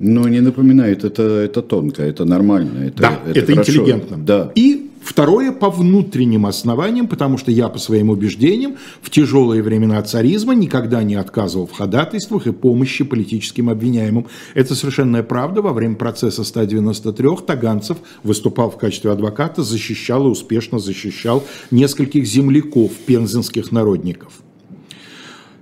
Ну, не напоминает, это, это тонко, это нормально. Это, да, это, это интеллигентно. Да. И Второе по внутренним основаниям, потому что я по своим убеждениям в тяжелые времена царизма никогда не отказывал в ходатайствах и помощи политическим обвиняемым. Это совершенная правда. Во время процесса 193 Таганцев выступал в качестве адвоката, защищал и успешно защищал нескольких земляков пензенских народников.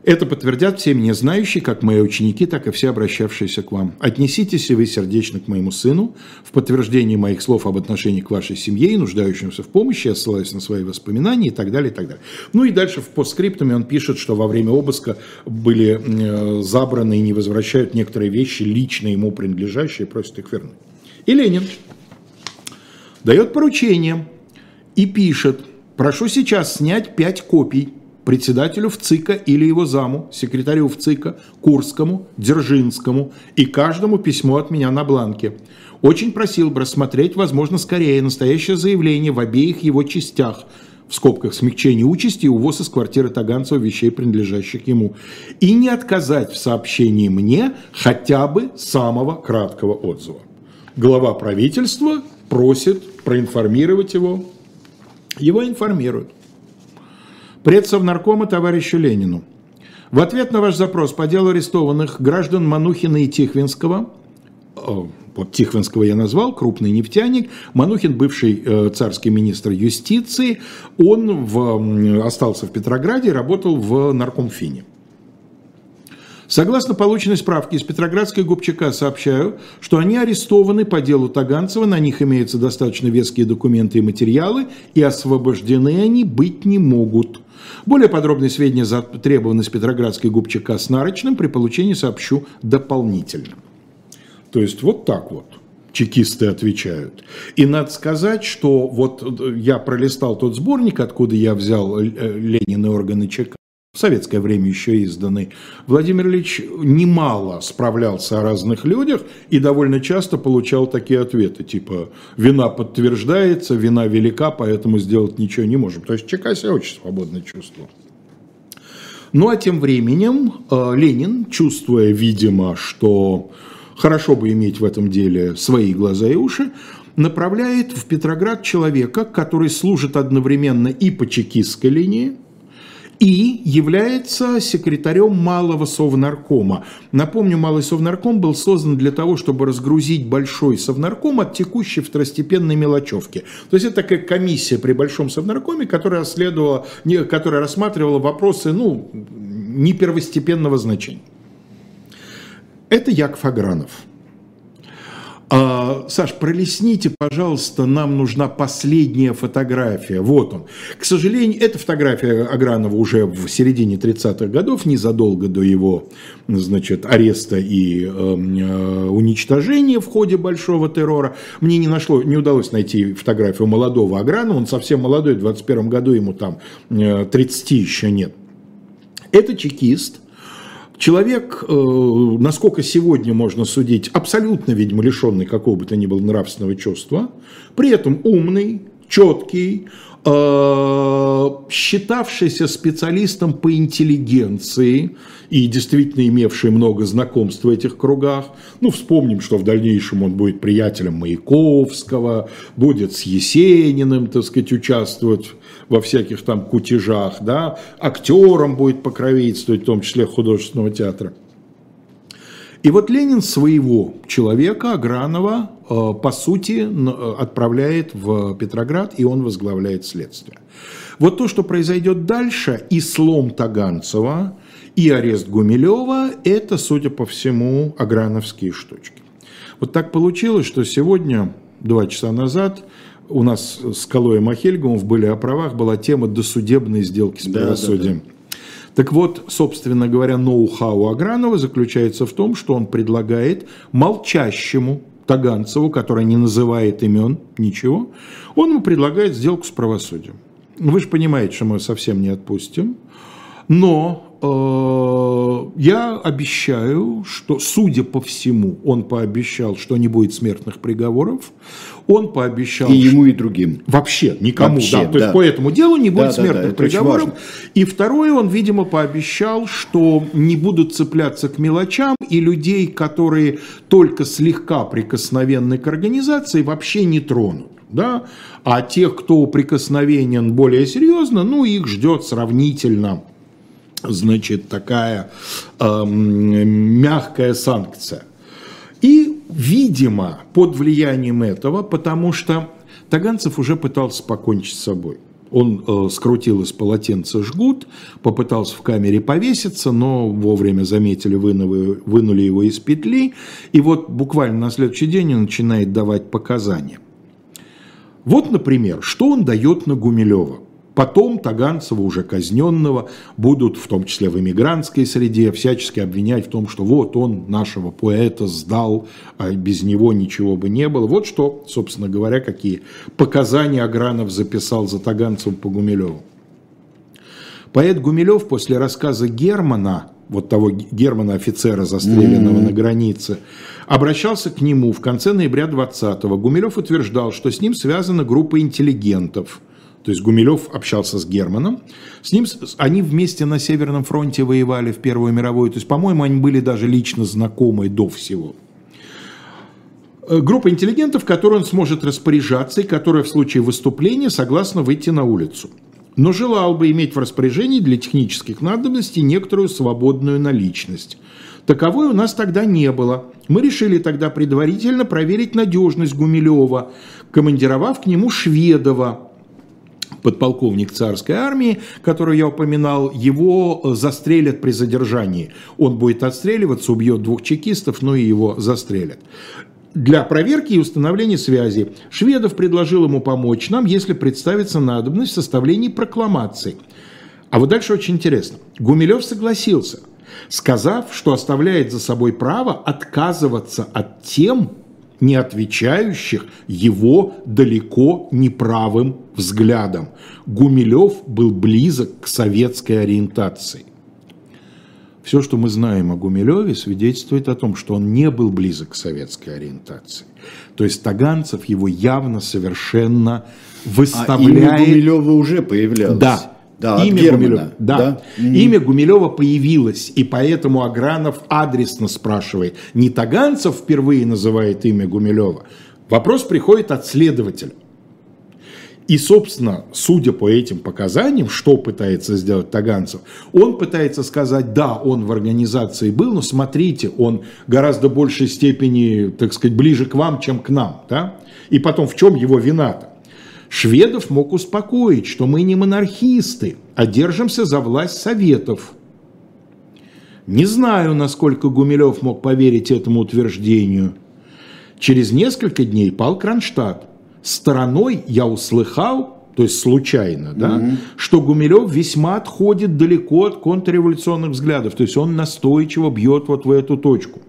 Это подтвердят все меня знающие, как мои ученики, так и все обращавшиеся к вам. Отнеситесь и вы сердечно к моему сыну в подтверждении моих слов об отношении к вашей семье и нуждающимся в помощи, я ссылаюсь на свои воспоминания и так далее, и так далее. Ну и дальше в постскриптуме он пишет, что во время обыска были э, забраны и не возвращают некоторые вещи, лично ему принадлежащие, просит их вернуть. И Ленин дает поручение и пишет, прошу сейчас снять пять копий председателю ВЦИКа или его заму, секретарю ВЦИКа, Курскому, Дзержинскому и каждому письмо от меня на бланке. Очень просил бы рассмотреть, возможно, скорее настоящее заявление в обеих его частях, в скобках смягчение участи и увоз из квартиры Таганцева вещей, принадлежащих ему, и не отказать в сообщении мне хотя бы самого краткого отзыва. Глава правительства просит проинформировать его. Его информируют. Предсовнаркома товарищу Ленину. В ответ на ваш запрос по делу арестованных граждан Манухина и Тихвинского, вот Тихвинского я назвал, крупный нефтяник, Манухин, бывший э, царский министр юстиции, он в, остался в Петрограде и работал в наркомфине. Согласно полученной справке из Петроградской губчака сообщаю, что они арестованы по делу Таганцева, на них имеются достаточно веские документы и материалы, и освобождены они быть не могут. Более подробные сведения затребованы с Петроградской губчака с нарочным, при получении сообщу дополнительно. То есть вот так вот чекисты отвечают. И надо сказать, что вот я пролистал тот сборник, откуда я взял Ленин и органы ЧК, в советское время еще изданный, Владимир Ильич немало справлялся о разных людях и довольно часто получал такие ответы, типа «вина подтверждается, вина велика, поэтому сделать ничего не можем». То есть ЧК себя очень свободно чувствовал. Ну а тем временем э, Ленин, чувствуя, видимо, что хорошо бы иметь в этом деле свои глаза и уши, направляет в Петроград человека, который служит одновременно и по чекистской линии, и является секретарем Малого Совнаркома. Напомню, Малый Совнарком был создан для того, чтобы разгрузить Большой Совнарком от текущей второстепенной мелочевки. То есть это такая комиссия при Большом Совнаркоме, которая, следовала, которая рассматривала вопросы ну, не первостепенного значения. Это Яков Агранов – Саш, пролесните, пожалуйста, нам нужна последняя фотография. Вот он. К сожалению, эта фотография Агранова уже в середине 30-х годов, незадолго до его значит, ареста и э, э, уничтожения в ходе большого террора. Мне не, нашло, не удалось найти фотографию молодого Агранова. Он совсем молодой, в 21 году ему там э, 30 еще нет. Это чекист – Человек, э, насколько сегодня можно судить, абсолютно, видимо, лишенный какого бы то ни было нравственного чувства, при этом умный, четкий, э, считавшийся специалистом по интеллигенции и действительно имевший много знакомств в этих кругах. Ну, вспомним, что в дальнейшем он будет приятелем Маяковского, будет с Есениным, так сказать, участвовать во всяких там кутежах, да, актером будет покровительствовать, в том числе художественного театра. И вот Ленин своего человека, Агранова, э, по сути, отправляет в Петроград, и он возглавляет следствие. Вот то, что произойдет дальше, и слом Таганцева, и арест Гумилева, это, судя по всему, аграновские штучки. Вот так получилось, что сегодня, два часа назад, у нас с Калоем Ахельговым в «Были о правах» была тема досудебной сделки с правосудием. Да, да, да. Так вот, собственно говоря, ноу-хау Агранова заключается в том, что он предлагает молчащему Таганцеву, который не называет имен, ничего, он ему предлагает сделку с правосудием. Вы же понимаете, что мы совсем не отпустим, но что э, я обещаю, что, судя по всему, он пообещал, что не будет смертных приговоров. Он пообещал... И ему, и другим. Вообще, никому, Вообще, да. То да. есть по этому делу не будет да, смертных да, да, приговоров. И второе, он, видимо, пообещал, что не будут цепляться к мелочам, и людей, которые только слегка прикосновенны к организации, вообще не тронут. Да? А тех, кто прикосновенен более серьезно, ну, их ждет сравнительно значит, такая э, мягкая санкция. И, видимо, под влиянием этого, потому что Таганцев уже пытался покончить с собой. Он э, скрутил из полотенца жгут, попытался в камере повеситься, но вовремя заметили, вынули, вынули его из петли. И вот буквально на следующий день он начинает давать показания. Вот, например, что он дает на Гумилева. Потом Таганцева, уже казненного, будут, в том числе в эмигрантской среде, всячески обвинять в том, что вот он нашего поэта сдал, а без него ничего бы не было. Вот что, собственно говоря, какие показания Агранов записал за Таганцевым по Гумилеву. Поэт Гумилев после рассказа Германа, вот того Германа офицера, застреленного mm-hmm. на границе, обращался к нему в конце ноября 20-го. Гумилев утверждал, что с ним связана группа интеллигентов – то есть Гумилев общался с Германом. С ним они вместе на Северном фронте воевали в Первую мировую. То есть, по-моему, они были даже лично знакомы до всего. Э, группа интеллигентов, которой он сможет распоряжаться и которая в случае выступления согласна выйти на улицу. Но желал бы иметь в распоряжении для технических надобностей некоторую свободную наличность. Таковой у нас тогда не было. Мы решили тогда предварительно проверить надежность Гумилева, командировав к нему Шведова, подполковник царской армии, которого я упоминал, его застрелят при задержании. Он будет отстреливаться, убьет двух чекистов, но и его застрелят. Для проверки и установления связи Шведов предложил ему помочь нам, если представится надобность в составлении прокламации. А вот дальше очень интересно. Гумилев согласился, сказав, что оставляет за собой право отказываться от тем, не отвечающих его далеко неправым взглядам. Гумилев был близок к советской ориентации. Все, что мы знаем о Гумилеве, свидетельствует о том, что он не был близок к советской ориентации. То есть Таганцев его явно совершенно выставляет... А имя Гумилева уже появлялось. Да, да, имя Гумилева, да. да. Имя Гумилева появилось, и поэтому Агранов адресно спрашивает. Не Таганцев впервые называет имя Гумилева. Вопрос приходит от следователя. И, собственно, судя по этим показаниям, что пытается сделать Таганцев, он пытается сказать, да, он в организации был, но смотрите, он гораздо большей степени, так сказать, ближе к вам, чем к нам. Да? И потом, в чем его вина-то? Шведов мог успокоить, что мы не монархисты, а держимся за власть советов. Не знаю, насколько Гумилев мог поверить этому утверждению. Через несколько дней пал Кронштадт. Стороной я услыхал, то есть случайно, да, угу. что Гумилев весьма отходит далеко от контрреволюционных взглядов. То есть он настойчиво бьет вот в эту точку.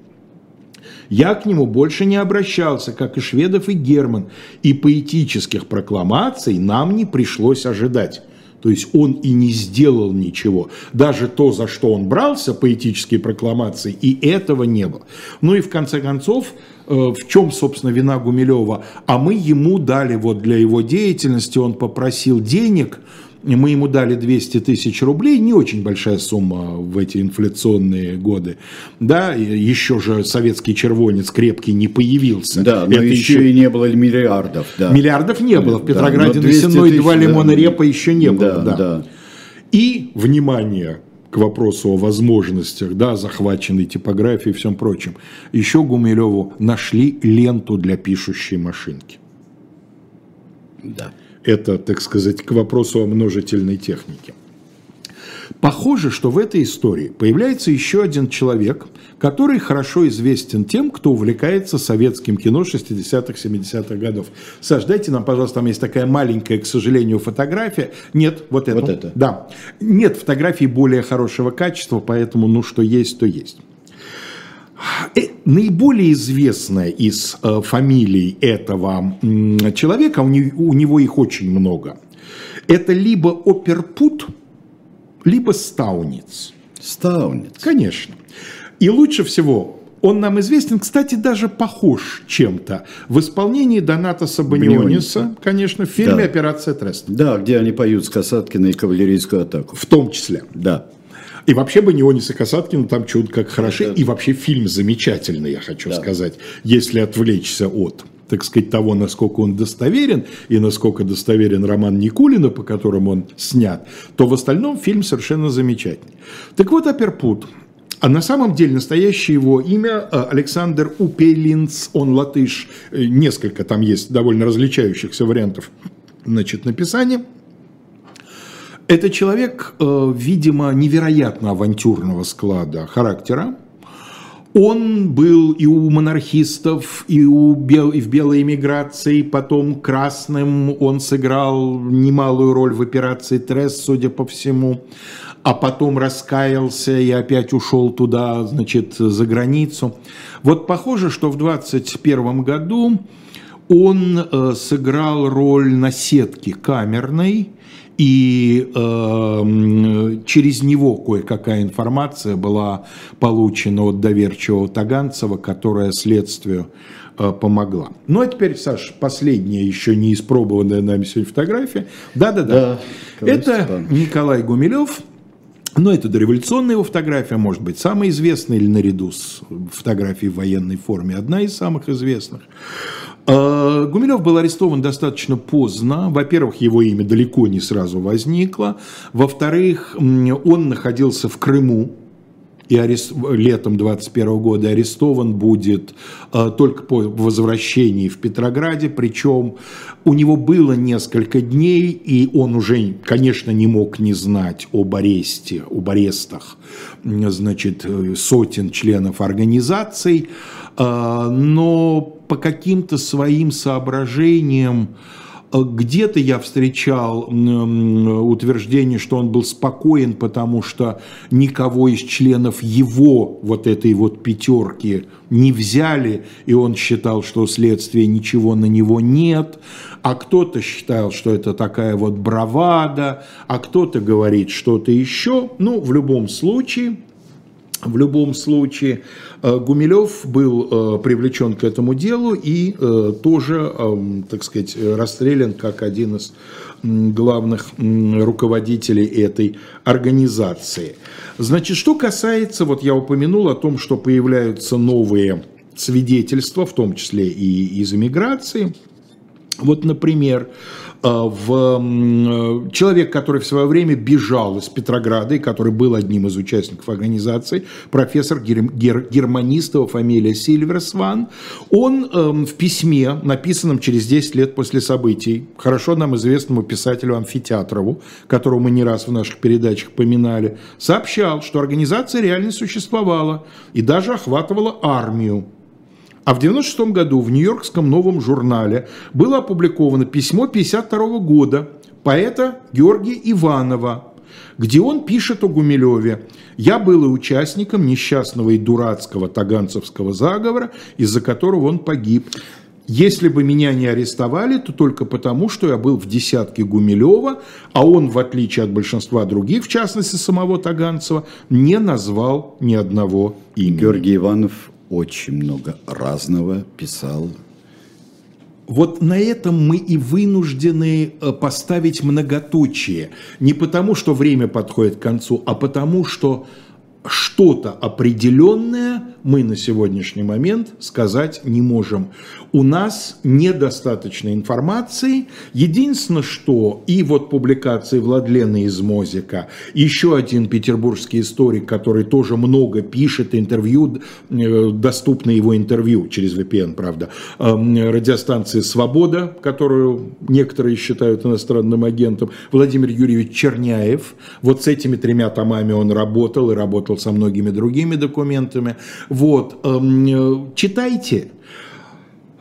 Я к нему больше не обращался, как и Шведов и Герман, и поэтических прокламаций нам не пришлось ожидать. То есть он и не сделал ничего. Даже то, за что он брался, поэтические прокламации, и этого не было. Ну и в конце концов, э, в чем, собственно, вина Гумилева? А мы ему дали вот для его деятельности, он попросил денег, мы ему дали 200 тысяч рублей, не очень большая сумма в эти инфляционные годы. Да, еще же советский червонец крепкий не появился. Да, но Это еще, еще и не было миллиардов. Да. Миллиардов не было. В Петрограде да, на два лимона да. репа еще не было. Да, да. Да. И, внимание, к вопросу о возможностях, да, захваченной типографии и всем прочем, еще Гумилеву нашли ленту для пишущей машинки. Да. Это, так сказать, к вопросу о множительной технике. Похоже, что в этой истории появляется еще один человек, который хорошо известен тем, кто увлекается советским кино 60-х, 70-х годов. Саш, дайте нам, пожалуйста, там есть такая маленькая, к сожалению, фотография. Нет, вот это. Вот это. Да. Нет фотографий более хорошего качества, поэтому, ну, что есть, то есть. Э, наиболее известная из э, фамилий этого человека, у него их очень много, это либо Оперпут, либо Стауниц. Стаунец. Конечно. И лучше всего он нам известен, кстати, даже похож чем-то в исполнении Доната Сабаниониса, конечно, в фильме да. «Операция Трест». Да, где они поют с Касаткиной кавалерийскую атаку. В том числе. Да. И вообще Банионис и Касаткин там чудо как хороши. Это... И вообще фильм замечательный, я хочу да. сказать, если отвлечься от так сказать, того, насколько он достоверен и насколько достоверен роман Никулина, по которому он снят, то в остальном фильм совершенно замечательный. Так вот, Аперпут а на самом деле настоящее его имя э, Александр Упелинц, он латыш, э, несколько там есть довольно различающихся вариантов значит, написания. Это человек, э, видимо, невероятно авантюрного склада характера. Он был и у монархистов, и, у бел, и в белой эмиграции, потом красным он сыграл немалую роль в операции Тресс, судя по всему а потом раскаялся и опять ушел туда, значит, за границу. Вот похоже, что в 21 году он э, сыграл роль наседки камерной, и э, через него кое-какая информация была получена от доверчивого Таганцева, которая следствию э, помогла. Ну а теперь, Саш, последняя еще не испробованная нами сегодня фотография. Да-да-да. Это Николай Гумилев, но это дореволюционная его фотография, может быть, самая известная или наряду с фотографией в военной форме, одна из самых известных. А, Гумилев был арестован достаточно поздно. Во-первых, его имя далеко не сразу возникло. Во-вторых, он находился в Крыму, и арест... летом 21 года арестован будет э, только по возвращении в Петрограде, причем у него было несколько дней, и он уже, конечно, не мог не знать об аресте, об арестах, значит, э, сотен членов организаций, э, но по каким-то своим соображениям где-то я встречал утверждение, что он был спокоен, потому что никого из членов его вот этой вот пятерки не взяли, и он считал, что следствия ничего на него нет, а кто-то считал, что это такая вот бравада, а кто-то говорит что-то еще. Ну, в любом случае, в любом случае, э, Гумилев был э, привлечен к этому делу и э, тоже, так сказать, расстрелян как один из главных руководителей этой организации. Значит, что касается, вот я упомянул о том, что появляются новые свидетельства, в том числе и из эмиграции. Вот, например, в человек, который в свое время бежал из Петрограда и который был одним из участников организации, профессор гер, гер, германистова фамилия Сильверсван, он эм, в письме, написанном через 10 лет после событий, хорошо нам известному писателю Амфитеатрову, которого мы не раз в наших передачах поминали, сообщал, что организация реально существовала и даже охватывала армию. А в 1996 году в Нью-Йоркском новом журнале было опубликовано письмо 1952 года поэта Георгия Иванова, где он пишет о Гумилеве. «Я был и участником несчастного и дурацкого таганцевского заговора, из-за которого он погиб. Если бы меня не арестовали, то только потому, что я был в десятке Гумилева, а он, в отличие от большинства других, в частности самого Таганцева, не назвал ни одного имени. Георгий Иванов очень много разного писал. Вот на этом мы и вынуждены э, поставить многоточие. Не потому, что время подходит к концу, а потому, что что-то определенное мы на сегодняшний момент сказать не можем. У нас недостаточно информации. Единственное, что и вот публикации Владлена из Мозика, еще один петербургский историк, который тоже много пишет интервью, э, доступно его интервью через VPN, правда, эм, радиостанции «Свобода», которую некоторые считают иностранным агентом, Владимир Юрьевич Черняев. Вот с этими тремя томами он работал и работал со многими другими документами. Вот, эм, читайте.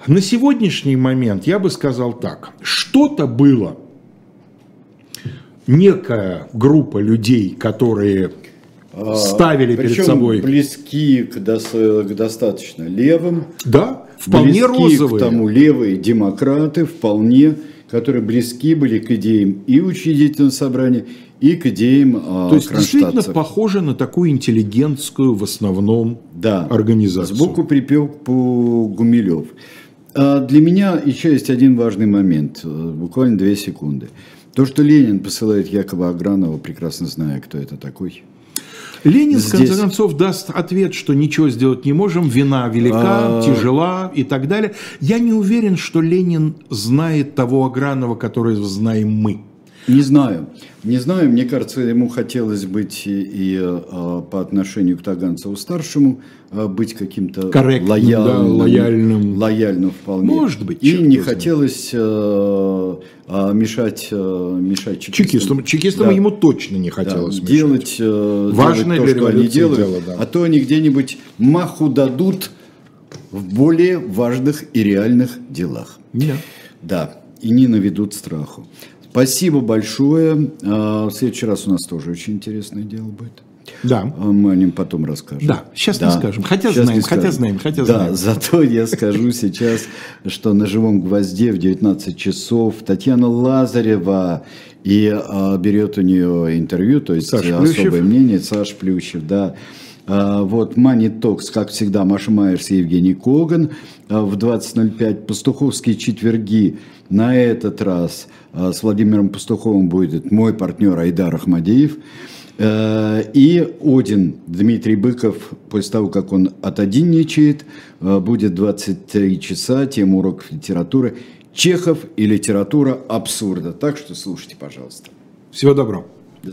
На сегодняшний момент я бы сказал так. Что-то было, некая группа людей, которые а, ставили Причем перед собой... близки к, до, к достаточно левым. Да, вполне близки розовые. к тому левые демократы, вполне которые близки были к идеям и учредительного собрания, и к идеям То есть действительно похоже на такую интеллигентскую в основном да. организацию. Сбоку припел по Гумилев. А для меня еще есть один важный момент, э, буквально две секунды. То, что Ленин посылает якобы Агранова, прекрасно зная, кто это такой. Ленин, Здесь... в конце концов, даст ответ, что ничего сделать не можем, вина велика, а... тяжела и так далее. Я не уверен, что Ленин знает того Агранова, которого знаем мы. Не знаю. Не знаю, мне кажется, ему хотелось быть и, и а, по отношению к Таганцеву-старшему а, быть каким-то лояльным, да, лояльным. Лояльным вполне. Может быть. И не знает. хотелось а, а, мешать, а, мешать чекистам. Чекистам, чекистам да. ему точно не хотелось да, мешать. Делать, а, Важное делать то, что они делают, дело, да. а то они где-нибудь маху дадут в более важных и реальных делах. Да. Да, и не наведут страху. Спасибо большое. А, в следующий раз у нас тоже очень интересное дело будет. Да. А, мы о нем потом расскажем. Да, сейчас да. не скажем. Хотя сейчас знаем, хотя знаем, хотя да, знаем. Зато я скажу сейчас, что на живом гвозде в 19 часов Татьяна Лазарева и а, берет у нее интервью, то есть Саша особое Плющев. мнение, Саш Плющев, да. А, вот Money Talks, как всегда, Маша Майерс и Евгений Коган а, в 20.05. Пастуховские четверги на этот раз а, с Владимиром Пастуховым будет мой партнер Айдар Ахмадеев. И Один Дмитрий Быков, после того, как он отодинничает, будет 23 часа, тема уроков литературы. Чехов и литература абсурда. Так что слушайте, пожалуйста. Всего доброго.